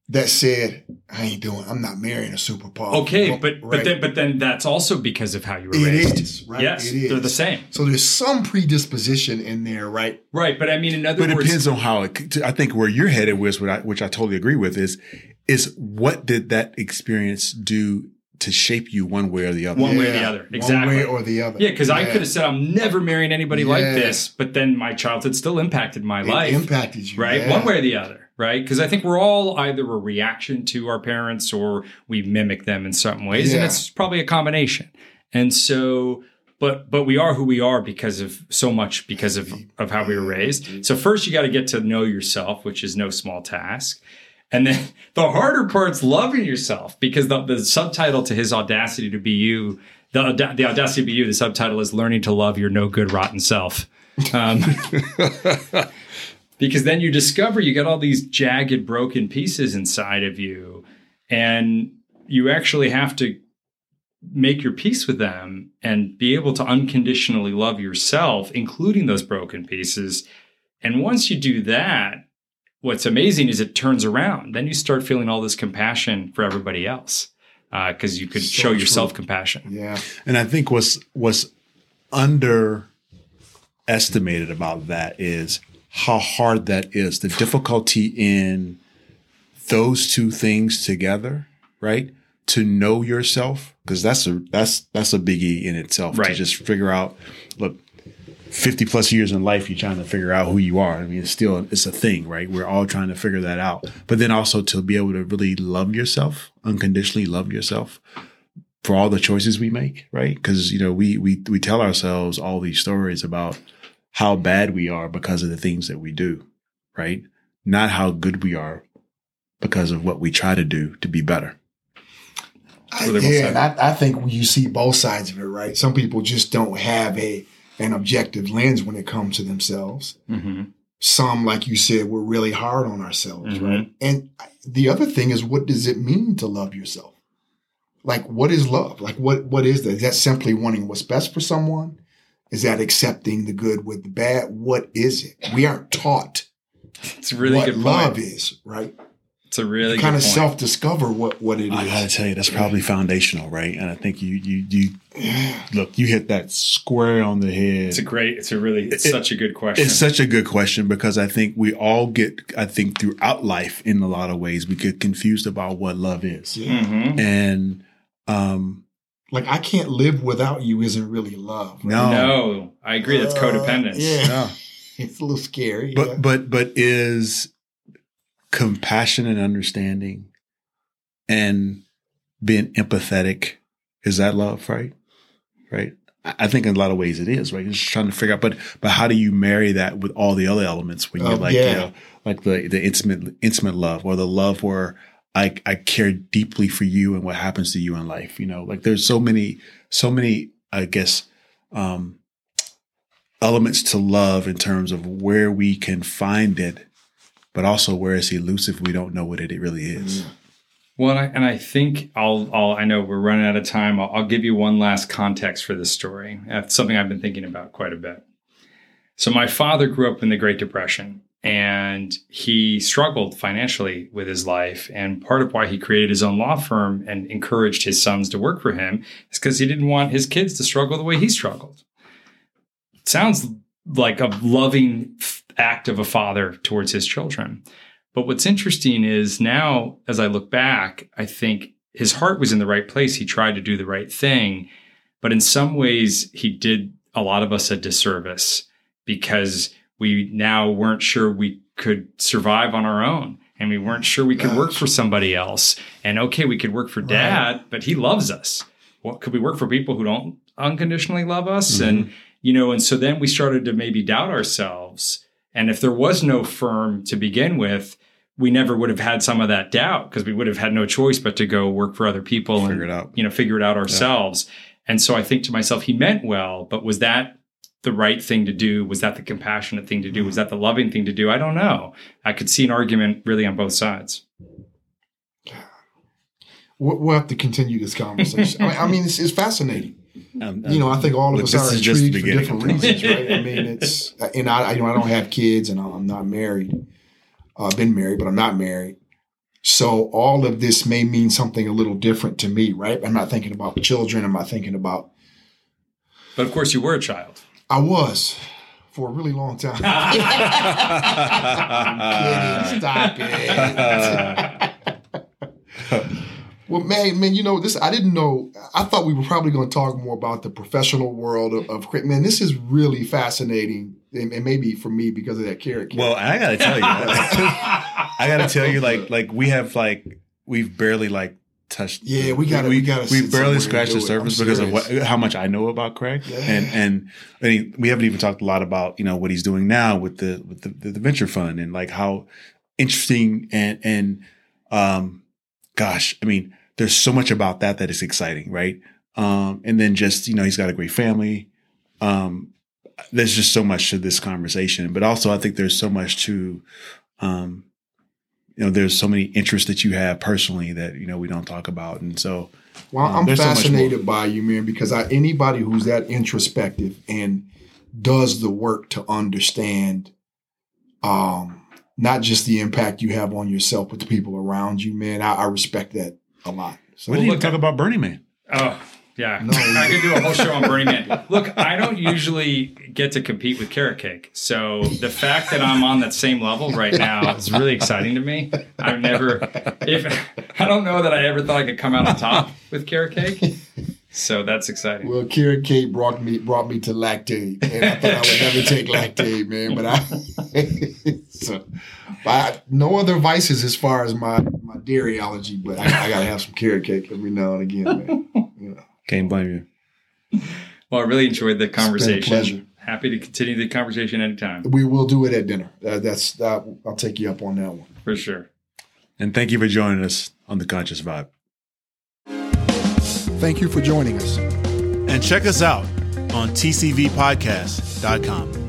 that said, "I ain't doing. I'm not marrying a superpower." Okay, but but right? then but then that's also because of how you were it raised. is right. Yes, it is. they're the same. So there's some predisposition in there, right? Right, but I mean, in other words. But it depends on how it, I think where you're headed with, which I, which I totally agree with is, is what did that experience do to shape you one way or the other? One way or the other. Exactly. One way or the other. Yeah, because I could have said I'm never marrying anybody like this, but then my childhood still impacted my It life, impacted you, right? yeah. One way or the other, right? Because I think we're all either a reaction to our parents or we mimic them in certain ways, and it's probably a combination. And so, but but we are who we are because of so much because of of how we were raised. So first, you got to get to know yourself, which is no small task. And then the harder part's loving yourself because the, the subtitle to his audacity to be you, the, the audacity to be you, the subtitle is learning to love your no good, rotten self. Um, because then you discover you got all these jagged, broken pieces inside of you, and you actually have to make your peace with them and be able to unconditionally love yourself, including those broken pieces. And once you do that, what's amazing is it turns around. Then you start feeling all this compassion for everybody else uh, because you could So show true. yourself compassion. Yeah. And I think what's what's underestimated about that is how hard that is. The difficulty in those two things together, right? To know yourself, because that's a that's that's a biggie in itself. Right. To just figure out, look, fifty plus years in life, you're trying to figure out who you are. I mean, it's still it's a thing, right? We're all trying to figure that out. But then also to be able to really love yourself, unconditionally love yourself, for all the choices we make, right? Because you know we we we tell ourselves all these stories about how bad we are because of the things that we do, right? Not how good we are because of what we try to do to be better. I, yeah, and I, I think you see both sides of it, right? Some people just don't have a an objective lens when it comes to themselves. Mm-hmm. Some, like you said, we're really hard on ourselves, Mhm. right? And the other thing is, what does it mean to love yourself? Like, what is love? Like, what what is that? Is that simply wanting what's best for someone? Is that accepting the good with the bad? What is it? We aren't taught It's a really what good love is, right? It's a really kind of self discover what what it is. I gotta tell you, that's probably foundational, right? And I think you you you look, you hit that square on the head. It's a great. It's a really. It's It- such a good question. It's such a good question because I think we all get, I think throughout life in a lot of ways, we get confused about what love is. Yeah. Mhm. And, um, Like I can't live without you isn't really love. right? no, No, I agree. That's Uh, codependence. yeah. It's a little scary. but, yeah. but, but is compassion and understanding and being empathetic, is that love, right? Right. I think in a lot of ways it is, right? You're just trying to figure out, but, but how do you marry that with all the other elements when you're Oh, like, yeah. you know, like the, the intimate, intimate love or the love where I, I care deeply for you and what happens to you in life. You know, like there's so many, so many, I guess, um, elements to love in terms of where we can find it, but also where it's elusive. We don't know what it really is. Mm-hmm. Well, and I, and I think I'll, I'll. I know we're running out of time. I'll, I'll give you one last context for this story. That's something I've been thinking about quite a bit. So, my father grew up in the Great Depression, and he struggled financially with his life. And part of why he created his own law firm and encouraged his sons to work for him is because he didn't want his kids to struggle the way he struggled. It sounds like a loving act of a father towards his children. But what's interesting is now, as I look back, I think his heart was in the right place. He tried to do the right thing. But in some ways, he did a lot of us a disservice because we now weren't sure we could survive on our own and we weren't sure we could work for somebody else. And okay, we could work for dad, right. but he loves us. Well, could we work for people who don't unconditionally love us? Mm-hmm. And, you know, and so then we started to maybe doubt ourselves. And if there was no firm to begin with, we never would have had some of that doubt because we would have had no choice but to go work for other people figure and it out. you know figure it out ourselves. Yeah. And so I think to myself, he meant well, but was that the right thing to do? Was that the compassionate thing to do? Was mm-hmm. that the loving thing to do? I don't know. I could see an argument really on both sides. We'll have to continue this conversation. I mean, it's, it's fascinating. Um, you know, I think all of us are intrigued for different reasons, right? I mean, it's and I, you know, I don't have kids and I'm not married. Uh, I've been married, but I'm not married. So all of this may mean something a little different to me, right? I'm not thinking about children. I'm not thinking about. But of course, you were a child. I was for a really long time. kidding. Stop it. well, man, man, you know this. I didn't know. I thought we were probably going to talk more about the professional world of, of man. This is really fascinating, and, and, maybe for me because of that character. Well, I got to tell you, I got to tell you, like, like we have like we've barely like touched. Yeah, we got we, we got we barely scratched the surface because of what how much I know about Craig, yeah. and and I mean, we haven't even talked a lot about you know what he's doing now with the with the, the venture fund and like how interesting and and um, gosh, I mean, there's so much about that that is exciting, right? Um, and then just you know he's got a great family. Um, there's just so much to this conversation, but also I think there's so much to um, you know, there's so many interests that you have personally that you know we don't talk about, and so. Well, um, I'm fascinated so by you, man, because I, anybody who's that introspective and does the work to understand, um, not just the impact you have on yourself, but the people around you, man, I, I respect that a lot. So, what do you talk about Burning Man? Oh, yeah, no, I could do a whole show on Burning Man. Look, I don't usually get to compete with Carrot Cake, so the fact that I'm on that same level right now is really exciting to me. I've never, if I don't know that I ever thought I could come out on top with Carrot Cake, so that's exciting. Well, Carrot Cake brought me brought me to Lactaid, and I thought I would never take Lactaid, man. But I, so, I, no other vices as far as my my dairy allergy, but I, I gotta have some carrot cake every now and again, man. You know. Can't blame you. Well, I really enjoyed the conversation. pleasure. Happy to continue the conversation anytime. We will do it at dinner. Uh, that's that. I'll take you up on that one for sure. And thank you for joining us on the Conscious Vibe. Thank you for joining us. And check us out on tcvpodcast.com.